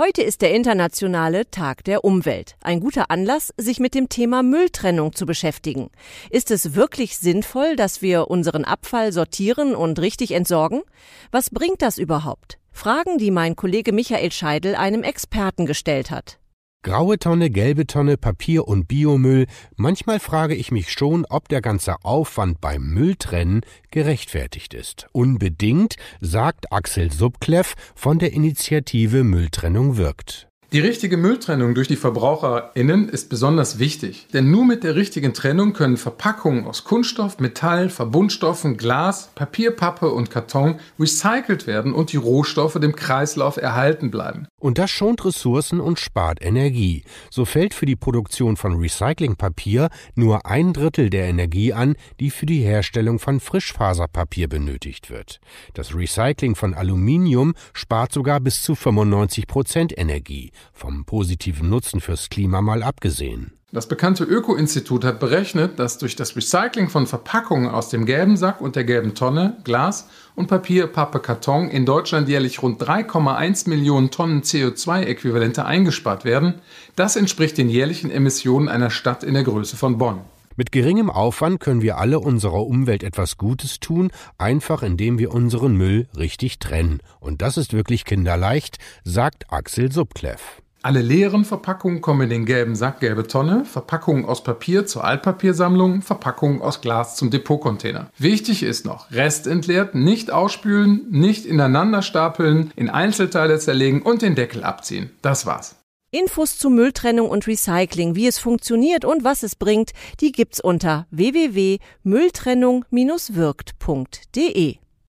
Heute ist der internationale Tag der Umwelt. Ein guter Anlass, sich mit dem Thema Mülltrennung zu beschäftigen. Ist es wirklich sinnvoll, dass wir unseren Abfall sortieren und richtig entsorgen? Was bringt das überhaupt? Fragen, die mein Kollege Michael Scheidel einem Experten gestellt hat. Graue Tonne, gelbe Tonne, Papier und Biomüll. Manchmal frage ich mich schon, ob der ganze Aufwand beim Mülltrennen gerechtfertigt ist. Unbedingt, sagt Axel Subkleff von der Initiative Mülltrennung wirkt. Die richtige Mülltrennung durch die VerbraucherInnen ist besonders wichtig, denn nur mit der richtigen Trennung können Verpackungen aus Kunststoff, Metall, Verbundstoffen, Glas, Papier, Pappe und Karton recycelt werden und die Rohstoffe dem Kreislauf erhalten bleiben. Und das schont Ressourcen und spart Energie. So fällt für die Produktion von Recyclingpapier nur ein Drittel der Energie an, die für die Herstellung von Frischfaserpapier benötigt wird. Das Recycling von Aluminium spart sogar bis zu 95 Prozent Energie vom positiven Nutzen fürs Klima mal abgesehen. Das bekannte Öko-Institut hat berechnet, dass durch das Recycling von Verpackungen aus dem gelben Sack und der gelben Tonne, Glas und Papier, Pappe, Karton in Deutschland jährlich rund 3,1 Millionen Tonnen CO2-Äquivalente eingespart werden. Das entspricht den jährlichen Emissionen einer Stadt in der Größe von Bonn. Mit geringem Aufwand können wir alle unserer Umwelt etwas Gutes tun, einfach indem wir unseren Müll richtig trennen. Und das ist wirklich kinderleicht, sagt Axel Subkleff. Alle leeren Verpackungen kommen in den gelben Sack, gelbe Tonne, Verpackungen aus Papier zur Altpapiersammlung, Verpackungen aus Glas zum Depotcontainer. Wichtig ist noch, Rest entleert, nicht ausspülen, nicht ineinander stapeln, in Einzelteile zerlegen und den Deckel abziehen. Das war's. Infos zu Mülltrennung und Recycling, wie es funktioniert und was es bringt, die gibt's unter www.mülltrennung-wirkt.de.